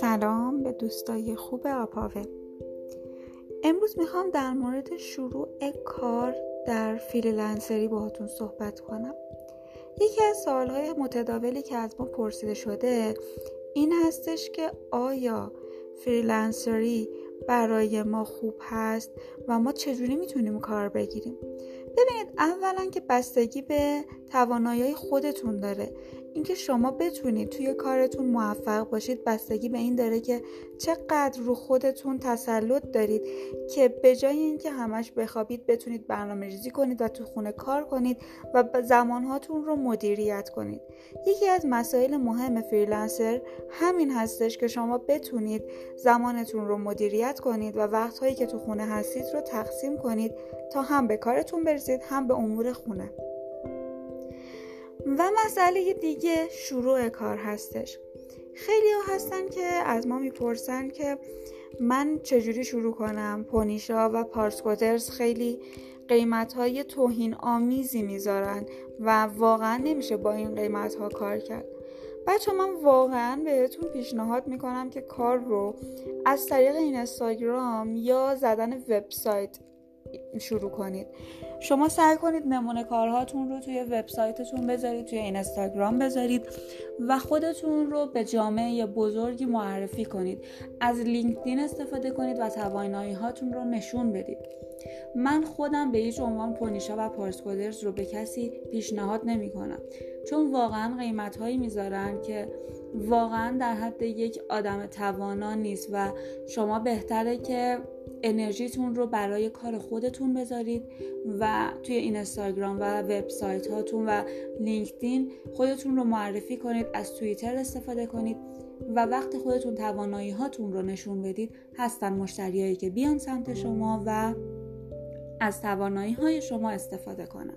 سلام به دوستای خوب آپاوه امروز می‌خوام در مورد شروع کار در freelancer ی باهاتون صحبت کنم. یکی از سوالهای متداولی که از ما پرسیده شده این هستش که آیا freelancer ی برای ما خوب هست و ما چجوری می‌تونیم کار بگیریم؟ ببینید اولا که بستگی به توانایی خودتون داره. اینکه شما بتونید توی کارتون موفق باشید بستگی به این داره که چقدر رو خودتون تسلط دارید که به جای اینکه همش بخوابید بتونید برنامه ریزی کنید و تو خونه کار کنید و زمانهاتون رو مدیریت کنید. یکی از مسائل مهم freelancer همین هستش که شما بتونید زمانتون رو مدیریت کنید و وقتهایی که تو خونه هستید رو تقسیم کنید تا هم به کارتون برسید. هم به امور خونه. و مسئله دیگه شروع کار هستش. خیلی ها هستن که از ما می‌پرسن که من چجوری شروع کنم؟ پونیشا و پارسکودرز خیلی قیمت های توهین آمیزی می‌ذارن و واقعا نمیشه با این قیمت ها کار کرد. بچه من واقعا بهتون پیشنهاد می‌کنم که کار رو از طریق این اینستاگرام یا زدن وبسایت شروع کنید. شما سعی کنید نمونه کارهاتون رو توی وبسایتتون بذارید توی اینستاگرام بذارید و خودتون رو به جامعه بزرگی معرفی کنید. از لینکدین استفاده کنید و توانایی هاتون رو نشون بدید. من خودم به هیچ عنوان پونیشا و پارسکودرز رو به کسی پیشنهاد نمی کنم چون واقعا قیمت هایی می‌ذارن که واقعا در حد یک آدم توانا نیست و شما بهتره که انرژیتون رو برای کار خودتون بذارید و توی اینستاگرام و وبسایت هاتون و لینکدین خودتون رو معرفی کنید از توییتر استفاده کنید و وقتی خودتون توانایی هاتون رو نشون بدید. هستن مشتریایی که بیان سمت شما و از توانایی های شما استفاده کنن.